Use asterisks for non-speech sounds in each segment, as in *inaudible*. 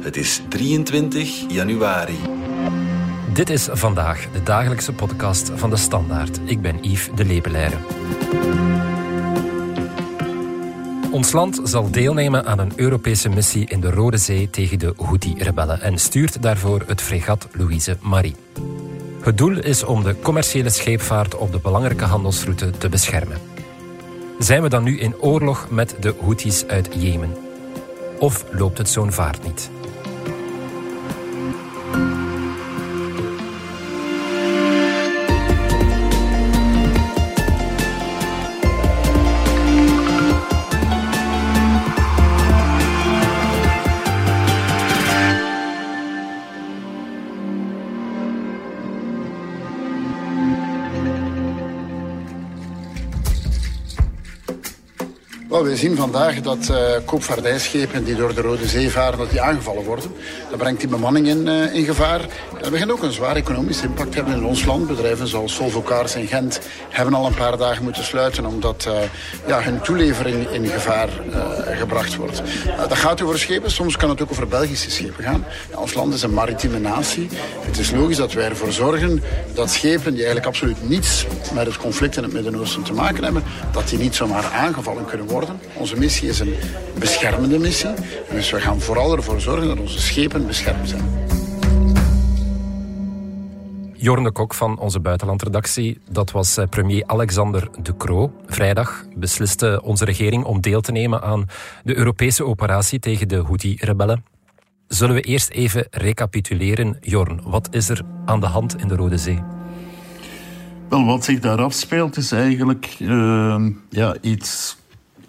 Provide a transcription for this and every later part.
Het is 23 januari. Dit is vandaag de dagelijkse podcast van de Standaard. Ik ben Yves de Lepelaire. Ons land zal deelnemen aan een Europese missie in de Rode Zee tegen de Houthi-rebellen en stuurt daarvoor het fregat Louise Marie. Het doel is om de commerciële scheepvaart op de belangrijke handelsroute te beschermen. Zijn we dan nu in oorlog met de Houthis uit Jemen? Of loopt het zo'n vaart niet? We zien vandaag dat uh, koopvaardijschepen die door de Rode Zee varen, dat die aangevallen worden. Dat brengt die bemanning in, uh, in gevaar. Dat begint ook een zwaar economisch impact hebben in ons land. Bedrijven zoals Volvo Cars in Gent hebben al een paar dagen moeten sluiten omdat uh, ja, hun toelevering in gevaar gebracht wordt. dat gaat over schepen, soms kan het ook over Belgische schepen gaan. Ons land is een maritieme natie. Het is logisch dat wij ervoor zorgen dat schepen die eigenlijk absoluut niets met het conflict in het Midden-Oosten te maken hebben, dat die niet zomaar aangevallen kunnen worden. Onze missie is een beschermende missie. Dus we gaan vooral ervoor zorgen dat onze schepen beschermd zijn. Jorn de Kok van onze buitenlandredactie. Dat was eh, premier Alexander De Croo. Vrijdag besliste onze regering om deel te nemen aan de Europese operatie tegen de Houthi-rebellen. Zullen we eerst even recapituleren, Jorn? Wat is er aan de hand in de Rode Zee? Wel, wat zich daar afspeelt is eigenlijk uh, ja, iets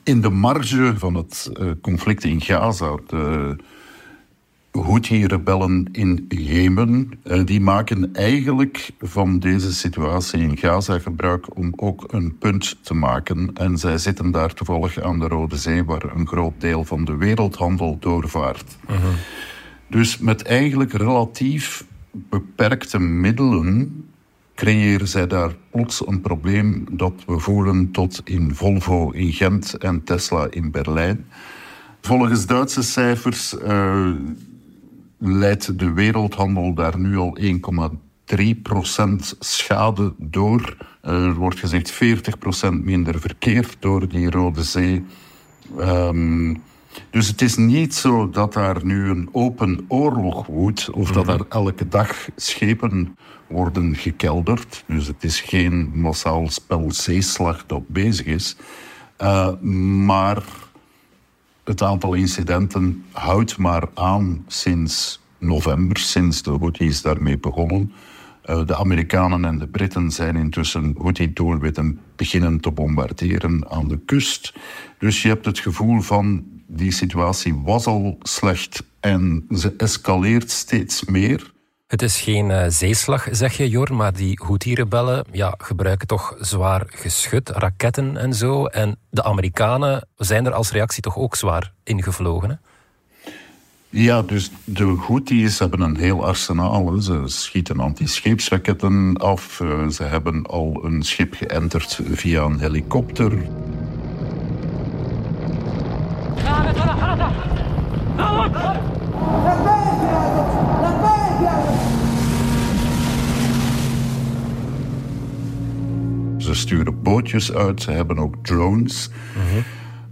in de marge van het uh, conflict in Gaza. De Houthi-rebellen in Jemen, uh, die maken eigenlijk van deze situatie in Gaza gebruik om ook een punt te maken. En zij zitten daar toevallig aan de Rode Zee, waar een groot deel van de wereldhandel doorvaart. Uh mhm. -huh. Dus met eigenlijk relatief beperkte middelen creëren zij daar plots een probleem dat we voelen tot in Volvo in Gent en Tesla in Berlijn. Volgens Duitse cijfers uh, leidt de wereldhandel daar nu al 1,3% schade door. er wordt gezegd 40% minder verkeer door die Rode Zee. Um, dus het is niet zo dat daar nu een open oorlog woedt of dat mhm. er elke dag schepen worden gekelderd. Dus het is geen massaal spel zeeslag dat bezig is. Uh, maar het aantal incidenten houdt maar aan sinds november, sinds de Houthis daarmee begonnen. Uh, de Amerikanen en de Britten zijn intussen Houthi-doelwitten beginnen te bombarderen aan de kust. Dus je hebt het gevoel van die situatie was al slecht en ze escaleert steeds meer. Het is geen uh, zeeslag, zeg je, Jor, maar die Houthi-rebellen ja, gebruiken toch zwaar geschut, raketten en zo. En de Amerikanen zijn er als reactie toch ook zwaar ingevlogen, hè? Ja, dus de Houthis hebben een heel arsenaal. Ze schieten anti-scheepsraketten af. Eh, ze hebben al een schip geënterd via een helikopter. Ze sturen bootjes uit, ze hebben ook drones.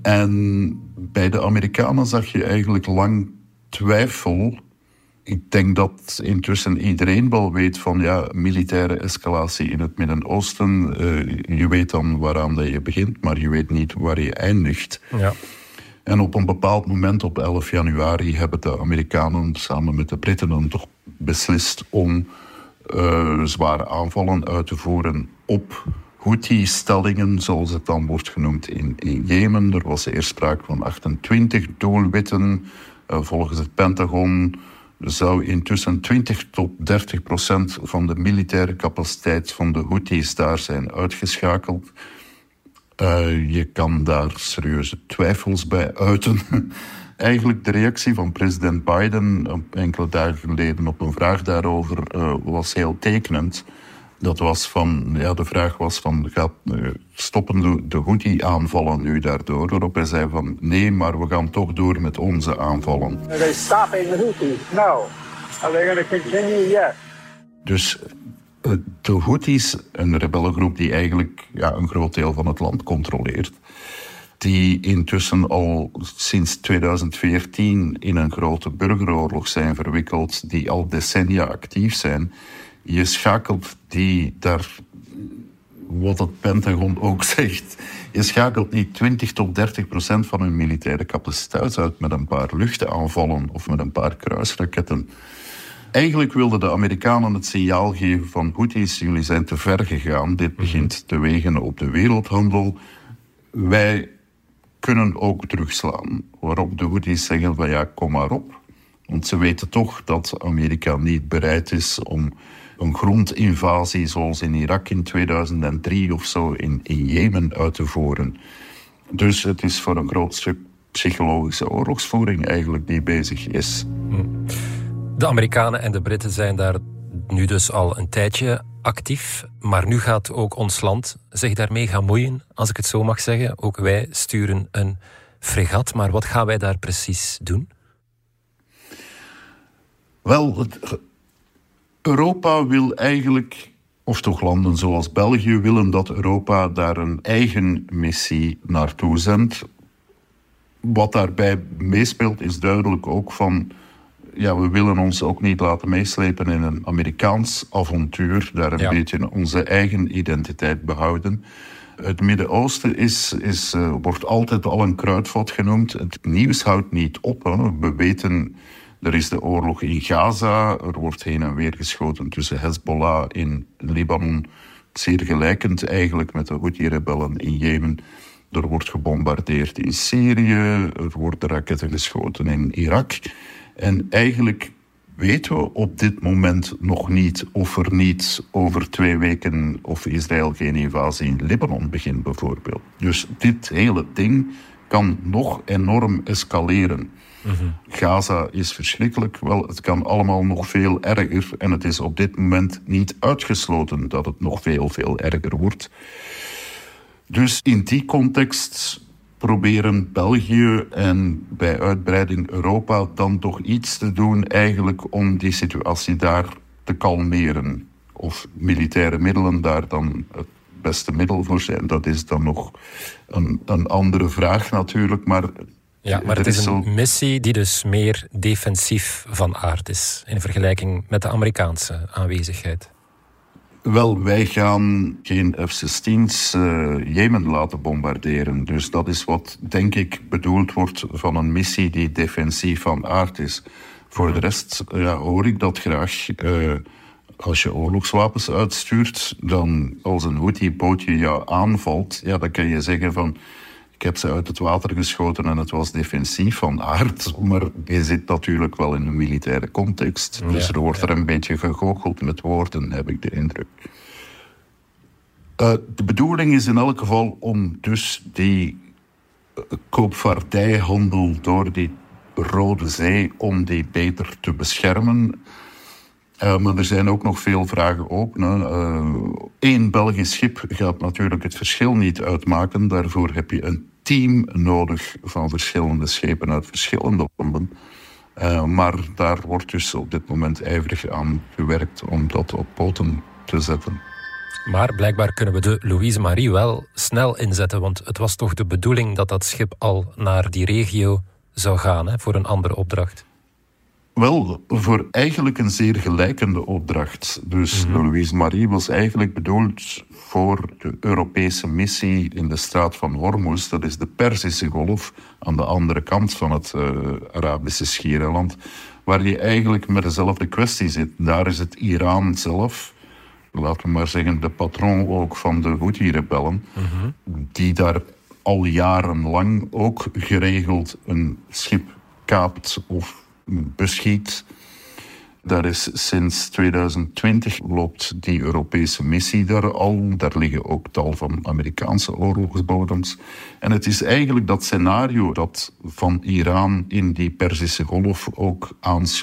En bij de Amerikanen zag je eigenlijk lang twijfel. Ik denk dat intussen iedereen wel weet van ja, militaire escalatie in het Midden-Oosten. Uh, je weet dan waaraan dat je begint, maar je weet niet waar je eindigt. Ja. En op een bepaald moment, op 11 januari, hebben de Amerikanen samen met de Britten dan toch beslist om uh, zware aanvallen uit te voeren op Houthi-stellingen, zoals het dan wordt genoemd in, in Jemen. Er was eerst sprake van 28 doelwitten. Uh, volgens het Pentagon zou intussen 20 tot 30 procent van de militaire capaciteit van de Houthis daar zijn uitgeschakeld. Uh, je kan daar serieuze twijfels bij uiten. *laughs* Eigenlijk de reactie van president Biden enkele dagen geleden op een vraag daarover uh, was heel tekenend. Dat was van, ja, de vraag was van, gaat, uh, stoppen de, de Houthi-aanvallen nu daardoor? Waarop hij zei van, nee, maar we gaan toch door met onze aanvallen. Are they stopping the Houthis? No. Are they going to continue? Yes. Dus de Houthis, een rebellengroep die eigenlijk ja, een groot deel van het land controleert, die intussen al sinds 2014 in een grote burgeroorlog zijn verwikkeld, die al decennia actief zijn. Je schakelt die daar, wat het Pentagon ook *laughs* zegt, je schakelt niet 20 tot 30 procent van hun militaire capaciteit uit met een paar luchtaanvallen of met een paar kruisraketten. Eigenlijk wilden de Amerikanen het signaal geven van Houthis, jullie zijn te ver gegaan, dit begint te wegen op de wereldhandel. Wij kunnen ook terugslaan. Waarop de Houthis zeggen van ja, kom maar op. Want ze weten toch dat Amerika niet bereid is om een grondinvasie zoals in Irak in 2003 of zo in, in Jemen uit te voeren. Dus het is voor een groot stuk psychologische oorlogsvoering eigenlijk die bezig is. De Amerikanen en de Britten zijn daar nu dus al een tijdje actief, maar nu gaat ook ons land zich daarmee gaan moeien, als ik het zo mag zeggen. Ook wij sturen een fregat, maar wat gaan wij daar precies doen? Wel, Europa wil eigenlijk, of toch landen zoals België, willen dat Europa daar een eigen missie naartoe zendt. Wat daarbij meespeelt is duidelijk ook van ja, we willen ons ook niet laten meeslepen in een Amerikaans avontuur. Daar een beetje onze eigen identiteit behouden. Het Midden-Oosten is, is, uh, wordt altijd al een kruidvat genoemd. Het nieuws houdt niet op. Hè. We weten, er is de oorlog in Gaza. Er wordt heen en weer geschoten tussen Hezbollah in Libanon. Zeer gelijkend eigenlijk met de Houthi-rebellen in Jemen. Er wordt gebombardeerd in Syrië. Er worden raketten geschoten in Irak. En eigenlijk weten we op dit moment nog niet of er niet over twee weken of Israël geen invasie in Libanon begint bijvoorbeeld. Dus dit hele ding kan nog enorm escaleren. Gaza is verschrikkelijk. Wel, het kan allemaal nog veel erger. En het is op dit moment niet uitgesloten dat het nog veel, veel erger wordt. Dus in die context proberen België en bij uitbreiding Europa dan toch iets te doen eigenlijk om die situatie daar te kalmeren. Of militaire middelen daar dan het beste middel voor zijn. Dat is dan nog een, een andere vraag natuurlijk, maar... Ja, maar het is een missie die dus meer defensief van aard is in vergelijking met de Amerikaanse aanwezigheid. Wel, wij gaan geen F-16's uh, Jemen laten bombarderen. Dus dat is wat, denk ik, bedoeld wordt van een missie die defensief van aard is. Voor de rest ja, hoor ik dat graag. Uh, als je oorlogswapens uitstuurt, dan als een Houthi-bootje jou aanvalt, ja, dan kan je zeggen van ik heb ze uit het water geschoten en het was defensief van aard. Maar je zit natuurlijk wel in een militaire context. Dus er wordt er een beetje gegoocheld met woorden, heb ik de indruk. Uh, de bedoeling is in elk geval om dus die uh, koopvaardijhandel door die Rode Zee, om die beter te beschermen. Uh, maar er zijn ook nog veel vragen open. Eén Belgisch schip gaat natuurlijk het verschil niet uitmaken. Daarvoor heb je een team nodig van verschillende schepen uit verschillende landen. Uh, maar daar wordt dus op dit moment ijverig aan gewerkt om dat op poten te zetten. Maar blijkbaar kunnen we de Louise Marie wel snel inzetten, want het was toch de bedoeling dat dat schip al naar die regio zou gaan hè, voor een andere opdracht. Wel, voor eigenlijk een zeer gelijkende opdracht. Dus mm Louise Marie was eigenlijk bedoeld voor de Europese missie in de straat van Hormuz. Dat is de Perzische Golf aan de andere kant van het uh, Arabische schiereiland. Waar je eigenlijk met dezelfde kwestie zit. Daar is het Iran zelf, laten we maar zeggen de patroon ook van de Houthi-rebellen, mhm. die daar al jarenlang ook geregeld een schip kaapt of beschiet. Daar is sinds 2020 loopt die Europese missie daar al. Daar liggen ook tal van Amerikaanse oorlogsbodems. En het is eigenlijk dat scenario dat van Iran in die Perzische Golf ook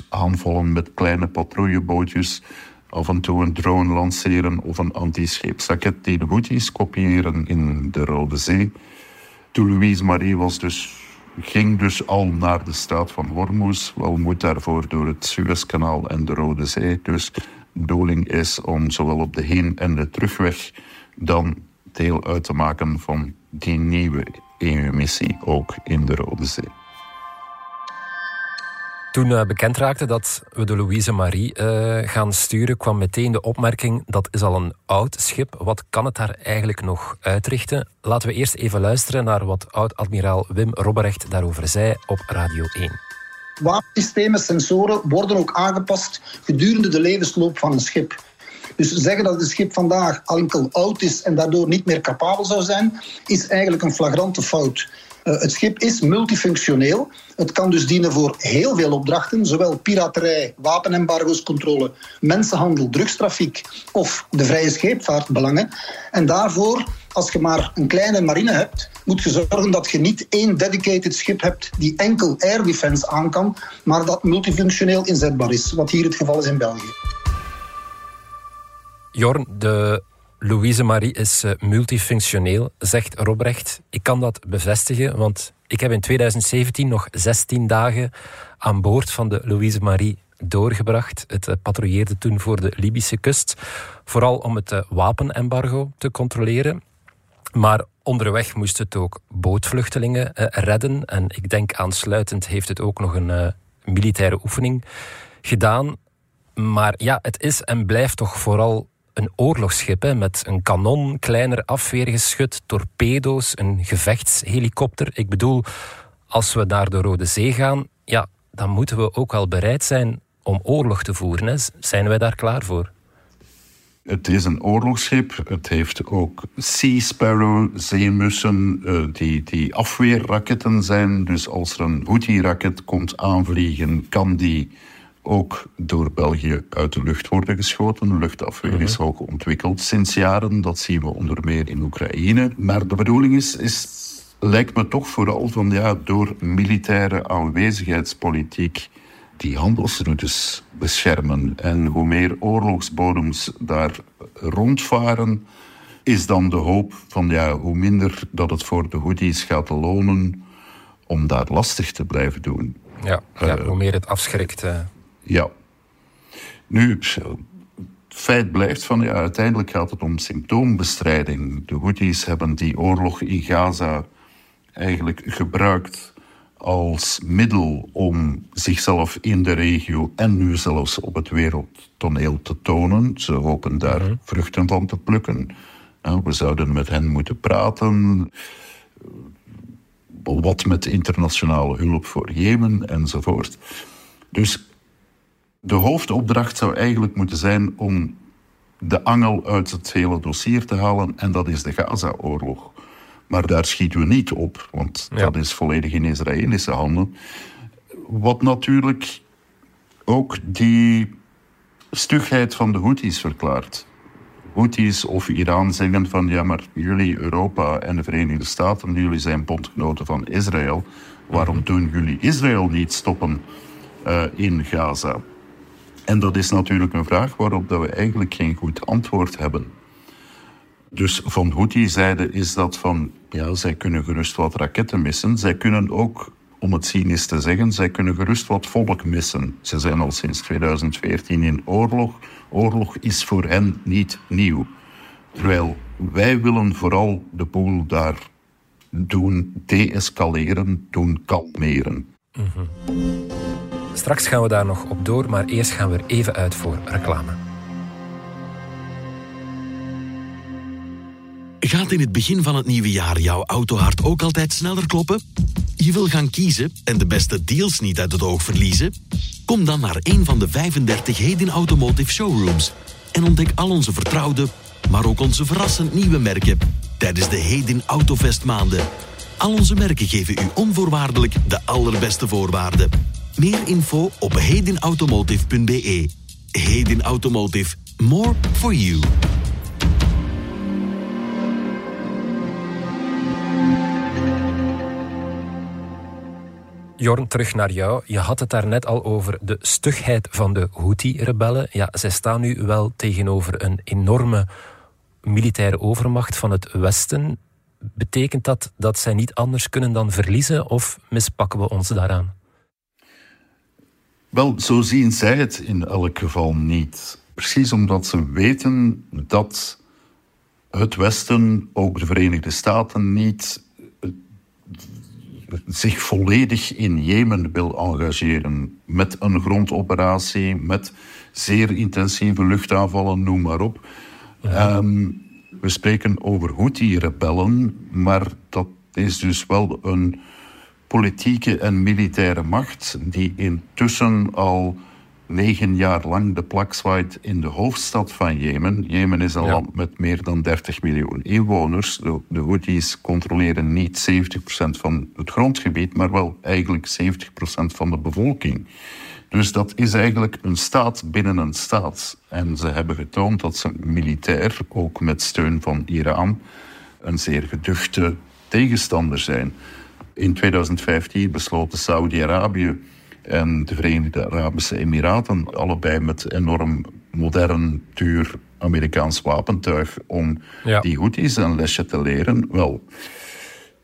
aanvallen met kleine patrouillebootjes af en toe een drone lanceren of een anti-scheepsraket die de Houthis kopiëren in de Rode Zee. Toen Louise Marie was dus, ging dus al naar de straat van Hormuz. Wel moet daarvoor door het Suezkanaal en de Rode Zee. Dus bedoeling is om zowel op de heen- en de terugweg dan deel uit te maken van die nieuwe EU-missie ook in de Rode Zee. Toen uh, bekend raakte dat we de Louise Marie uh, gaan sturen, kwam meteen de opmerking dat is al een oud schip. Wat kan het daar eigenlijk nog uitrichten? Laten we eerst even luisteren naar wat oud-admiraal Wim Robberecht daarover zei op Radio 1. Wapensystemen, sensoren worden ook aangepast gedurende de levensloop van een schip. Dus zeggen dat het schip vandaag enkel oud is en daardoor niet meer capabel zou zijn, is eigenlijk een flagrante fout. Uh, het schip is multifunctioneel. Het kan dus dienen voor heel veel opdrachten, zowel piraterij, wapenembargo's, controle, mensenhandel, drugstrafiek of de vrije scheepvaartbelangen. En daarvoor, als je maar een kleine marine hebt, moet je zorgen dat je niet één dedicated schip hebt die enkel air defense aan kan, maar dat multifunctioneel inzetbaar is, wat hier het geval is in België. Jorn, de Louise Marie is uh, multifunctioneel, zegt Robrecht. Ik kan dat bevestigen, want ik heb in 2017 nog 16 dagen aan boord van de Louise Marie doorgebracht. Het uh, patrouilleerde toen voor de Libische kust, vooral om het uh, wapenembargo te controleren. Maar onderweg moest het ook bootvluchtelingen redden. En ik denk aansluitend heeft het ook nog een militaire oefening gedaan. Maar ja, het is en blijft toch vooral een oorlogsschip met een kanon, kleiner afweergeschut, torpedo's, een gevechtshelikopter. Ik bedoel, als we naar de Rode Zee gaan, ja, dan moeten we ook wel bereid zijn om oorlog te voeren. Zijn wij daar klaar voor? Het is een oorlogsschip. Het heeft ook Sea Sparrow, zeemussen, uh, die, die afweerraketten zijn. Dus als er een Houthi-raket komt aanvliegen, kan die ook door België uit de lucht worden geschoten. De luchtafweer is hoog ontwikkeld sinds jaren. Dat zien we onder meer in Oekraïne. Maar de bedoeling is, is lijkt me toch vooral van ja, door militaire aanwezigheidspolitiek die handelsroutes beschermen. En hoe meer oorlogsbodems daar rondvaren, is dan de hoop van ja, hoe minder dat het voor de Houthis gaat lonen om daar lastig te blijven doen. Ja, ja hoe meer het afschrikt. Uh... Ja. Nu, het feit blijft van ja, uiteindelijk gaat het om symptoombestrijding. De Houthis hebben die oorlog in Gaza eigenlijk gebruikt als middel om zichzelf in de regio en nu zelfs op het wereldtoneel te tonen. Ze hopen daar -hmm. vruchten van te plukken. we zouden met hen moeten praten. Wat met internationale hulp voor Jemen enzovoort. Dus de hoofdopdracht zou eigenlijk moeten zijn om de angel uit het hele dossier te halen, en dat is de Gaza-oorlog. Maar daar schieten we niet op, want ja. dat is volledig in Israëlische handen. Wat natuurlijk ook die stugheid van de Houthis verklaart. Houthis of Iran zeggen van ja, maar jullie, Europa en de Verenigde Staten, jullie zijn bondgenoten van Israël. Waarom doen jullie Israël niet stoppen uh, in Gaza? En dat is natuurlijk een vraag waarop dat we eigenlijk geen goed antwoord hebben. Dus van Houthi-zijde is dat van, ja, zij kunnen gerust wat raketten missen. Zij kunnen ook, om het cynisch te zeggen, zij kunnen gerust wat volk missen. Ze zijn al sinds 2014 in oorlog. Oorlog is voor hen niet nieuw. Terwijl wij willen vooral de boel daar doen deescaleren, doen kalmeren. Mm. Straks gaan we daar nog op door, maar eerst gaan we er even uit voor reclame. Gaat in het begin van het nieuwe jaar jouw autohart ook altijd sneller kloppen? Je wil gaan kiezen en de beste deals niet uit het oog verliezen? Kom dan naar een van de 35 Hedin Automotive Showrooms en ontdek al onze vertrouwde, maar ook onze verrassend nieuwe merken tijdens de Hedin Autofest maanden. Al onze merken geven u onvoorwaardelijk de allerbeste voorwaarden. Meer info op hedinautomotive.be. Hedin Automotive. More for you. Jorn, terug naar jou. Je had het daar net al over de stugheid van de Houthi-rebellen. Ja, zij staan nu wel tegenover een enorme militaire overmacht van het Westen. Betekent dat dat zij niet anders kunnen dan verliezen of mispakken we ons daaraan? Wel, zo zien zij het in elk geval niet. Precies omdat ze weten dat het Westen, ook de Verenigde Staten, niet eh, zich volledig in Jemen wil engageren. Met een grondoperatie, met zeer intensieve luchtaanvallen, noem maar op. Ehm, we spreken over Houthi-rebellen, maar dat is dus wel een politieke en militaire macht die intussen al negen jaar lang de plak zwaait in de hoofdstad van Jemen. Jemen is een land met meer dan 30 miljoen inwoners. De, de Houthis controleren niet 70% van het grondgebied, maar wel eigenlijk 70% van de bevolking. Dus dat is eigenlijk een staat binnen een staat. En ze hebben getoond dat ze militair, ook met steun van Iran, een zeer geduchte tegenstander zijn. In 2015 besloten Saudi-Arabië en de Verenigde Arabische Emiraten, allebei met enorm modern, duur Amerikaans wapentuig, om die Houthis een lesje te leren. Wel,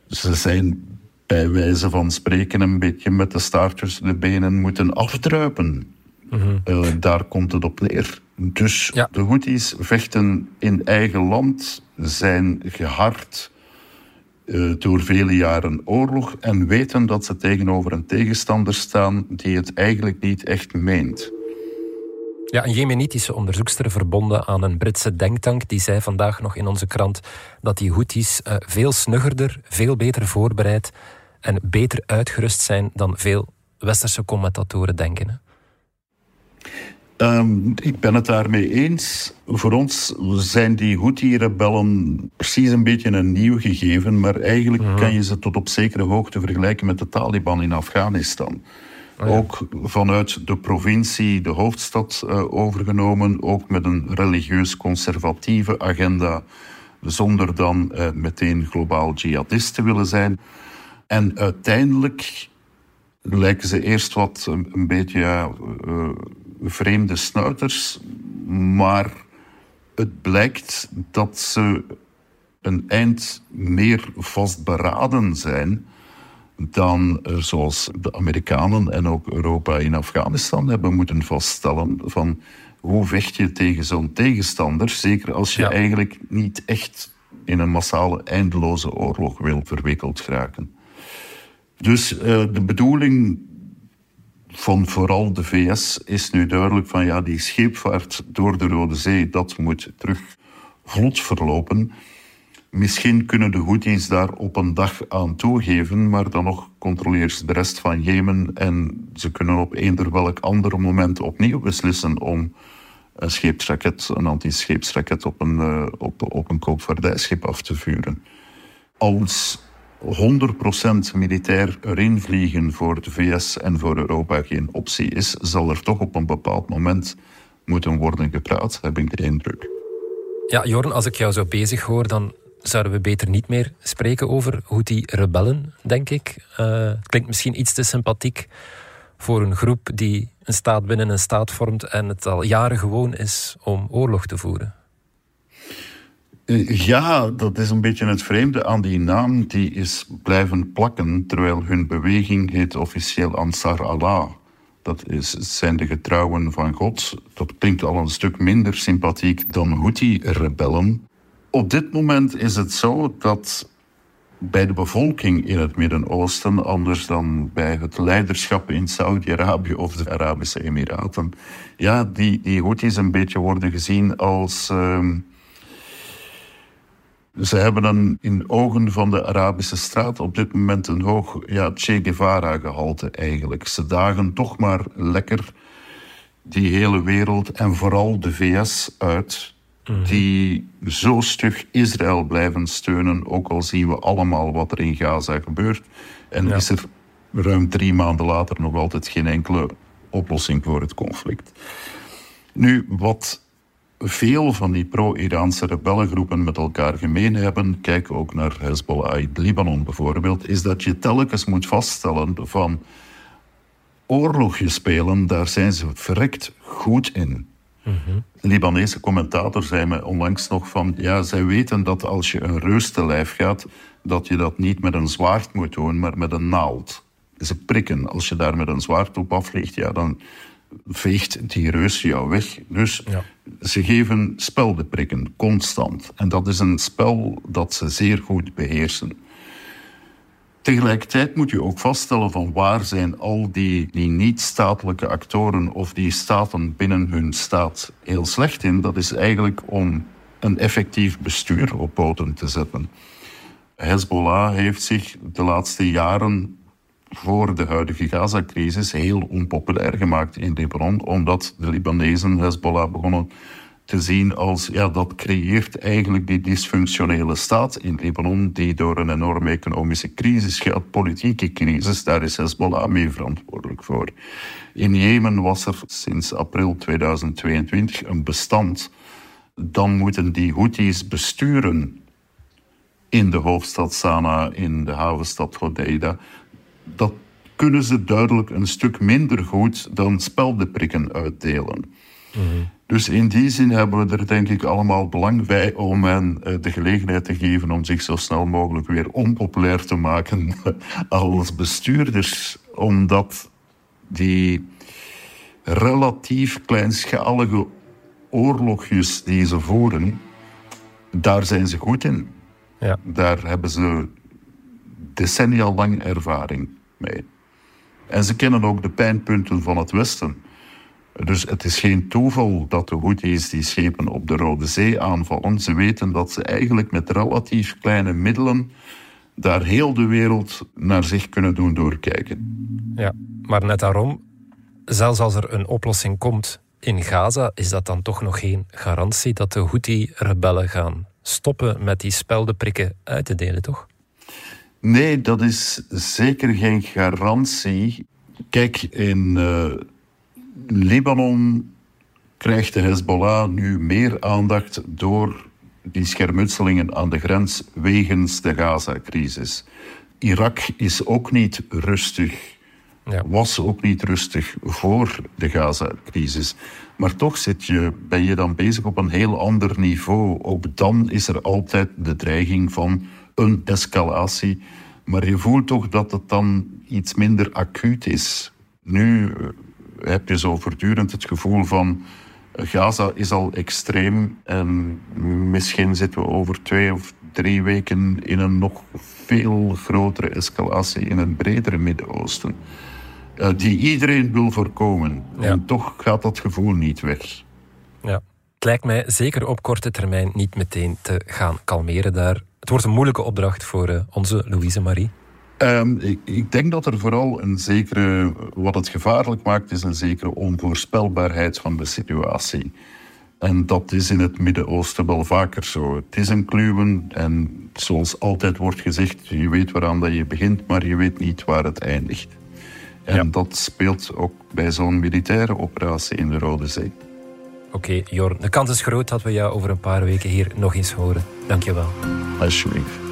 ze zijn bij wijze van spreken een beetje met de staart tussen de benen moeten afdruipen. Mhm. Eh, daar komt het op neer. Dus de Houthis vechten in eigen land, zijn gehard uh, door vele jaren oorlog en weten dat ze tegenover een tegenstander staan die het eigenlijk niet echt meent. Ja, een Jemenitische onderzoekster verbonden aan een Britse denktank, die zei vandaag nog in onze krant dat die Houthis uh, veel snuggerder, veel beter voorbereid en beter uitgerust zijn dan veel westerse commentatoren denken. Um, ik ben het daarmee eens. Voor ons zijn die Houthi-rebellen precies een beetje een nieuw gegeven, maar eigenlijk mhm. kan je ze tot op zekere hoogte vergelijken met de Taliban in Afghanistan. Oh ook vanuit de provincie, de hoofdstad uh, overgenomen, ook met een religieus-conservatieve agenda, zonder dan uh, meteen globaal jihadist te willen zijn. En uiteindelijk lijken ze eerst wat een, beetje uh, vreemde snuiters, maar het blijkt dat ze een eind meer vastberaden zijn dan zoals de Amerikanen en ook Europa in Afghanistan hebben moeten vaststellen van hoe vecht je tegen zo'n tegenstander, zeker als je eigenlijk niet echt in een massale eindeloze oorlog wil verwikkeld geraken. Dus uh, de bedoeling van vooral de VS is nu duidelijk van ja, die scheepvaart door de Rode Zee, dat moet terug vlot verlopen. Misschien kunnen de Houthis daar op een dag aan toegeven, maar dan nog controleert ze de rest van Jemen en ze kunnen op eender welk ander moment opnieuw beslissen om een scheepsraket, een anti-scheepsraket op een, uh, op, op een koopvaardijschip af te vuren. Als 100% militair erin vliegen voor de VS en voor Europa geen optie is, zal er toch op een bepaald moment moeten worden gepraat, heb ik de indruk. Ja, Jorn, als ik jou zo bezig hoor, dan zouden we beter niet meer spreken over Houthi-rebellen, denk ik. Uh, het klinkt misschien iets te sympathiek voor een groep die een staat binnen een staat vormt en het al jaren gewoon is om oorlog te voeren. Eh, ja, dat is een beetje het vreemde aan die naam. Die is blijven plakken, terwijl hun beweging heet officieel Ansar Allah. Dat is, zijn de getrouwen van God. Dat klinkt al een stuk minder sympathiek dan Houthi-rebellen. Op dit moment is het zo dat bij de bevolking in het Midden-Oosten, anders dan bij het leiderschap in Saudi-Arabië of de Arabische Emiraten, ja, die, die Houthis een beetje worden gezien als. Uh, ze hebben een, in ogen van de Arabische straat op dit moment een hoog ja, Che Guevara-gehalte eigenlijk. Ze dagen toch maar lekker die hele wereld en vooral de VS uit, mhm. die zo stug Israël blijven steunen, ook al zien we allemaal wat er in Gaza gebeurt. En is er ruim drie maanden later nog altijd geen enkele oplossing voor het conflict. Nu, wat veel van die pro-Iraanse rebellengroepen met elkaar gemeen hebben, kijk ook naar Hezbollah in Libanon bijvoorbeeld, is dat je telkens moet vaststellen van oorlogje spelen, daar zijn ze verrekt goed in. Mm Libanese commentator zei me onlangs nog van, ja, zij weten dat als je een reus te lijf gaat, dat je dat niet met een zwaard moet doen, maar met een naald. Ze prikken. Als je daar met een zwaard op afvliegt, ja, dan veegt die reus jou weg. Dus ze geven speldenprikken, constant. En dat is een spel dat ze zeer goed beheersen. Tegelijkertijd moet je ook vaststellen van waar zijn al die, die niet-statelijke actoren of die staten binnen hun staat heel slecht in. Dat is eigenlijk om een effectief bestuur op poten te zetten. Hezbollah heeft zich de laatste jaren voor de huidige Gaza-crisis heel onpopulair gemaakt in Libanon, omdat de Libanezen Hezbollah begonnen te zien als, ja, dat creëert eigenlijk die dysfunctionele staat in Libanon, die door een enorme economische crisis gaat, politieke crisis, daar is Hezbollah mee verantwoordelijk voor. In Jemen was er sinds april 2022 een bestand. Dan moeten die Houthis besturen in de hoofdstad Sanaa, in de havenstad Hodeida dat kunnen ze duidelijk een stuk minder goed dan speldenprikken uitdelen. Dus in die zin hebben we er denk ik allemaal belang bij om hen eh, de gelegenheid te geven om zich zo snel mogelijk weer onpopulair te maken *laughs* als bestuurders, omdat die relatief kleinschalige oorlogjes die ze voeren, daar zijn ze goed in. Ja. Daar hebben ze decennia lang ervaring mee. En ze kennen ook de pijnpunten van het Westen. Dus het is geen toeval dat de Houthis die schepen op de Rode Zee aanvallen. Ze weten dat ze eigenlijk met relatief kleine middelen daar heel de wereld naar zich kunnen doen doorkijken. Ja, maar net daarom, zelfs als er een oplossing komt in Gaza, is dat dan toch nog geen garantie dat de Houthi-rebellen gaan stoppen met die speldenprikken uit te delen, toch? Nee, dat is zeker geen garantie. Kijk, in uh, Libanon krijgt de Hezbollah nu meer aandacht door die schermutselingen aan de grens wegens de Gaza-crisis. Irak is ook niet rustig, ja. was ook niet rustig voor de Gaza-crisis. Maar toch zit je, ben je dan bezig op een heel ander niveau. Ook dan is er altijd de dreiging van een escalatie. Maar je voelt toch dat het dan iets minder acuut is. Nu eh, heb je zo voortdurend het gevoel van eh, Gaza is al extreem en misschien zitten we over twee of drie weken in een nog veel grotere escalatie in het bredere Midden-Oosten. Uh, die iedereen wil voorkomen. En toch gaat dat gevoel niet weg. Ja. Het lijkt mij zeker op korte termijn niet meteen te gaan kalmeren daar. Het wordt een moeilijke opdracht voor uh, onze Louise Marie. Um, ik, ik, denk dat er vooral een zekere, wat het gevaarlijk maakt, is een zekere onvoorspelbaarheid van de situatie. En dat is in het Midden-Oosten wel vaker zo. Het is een kluwen en zoals altijd wordt gezegd, je weet waaraan dat je begint, maar je weet niet waar het eindigt. En dat speelt ook bij zo'n militaire operatie in de Rode Zee. Oké, Jorn, de kans is groot dat we jou over een paar weken hier nog eens horen. Dank je wel. Alsjeblieft.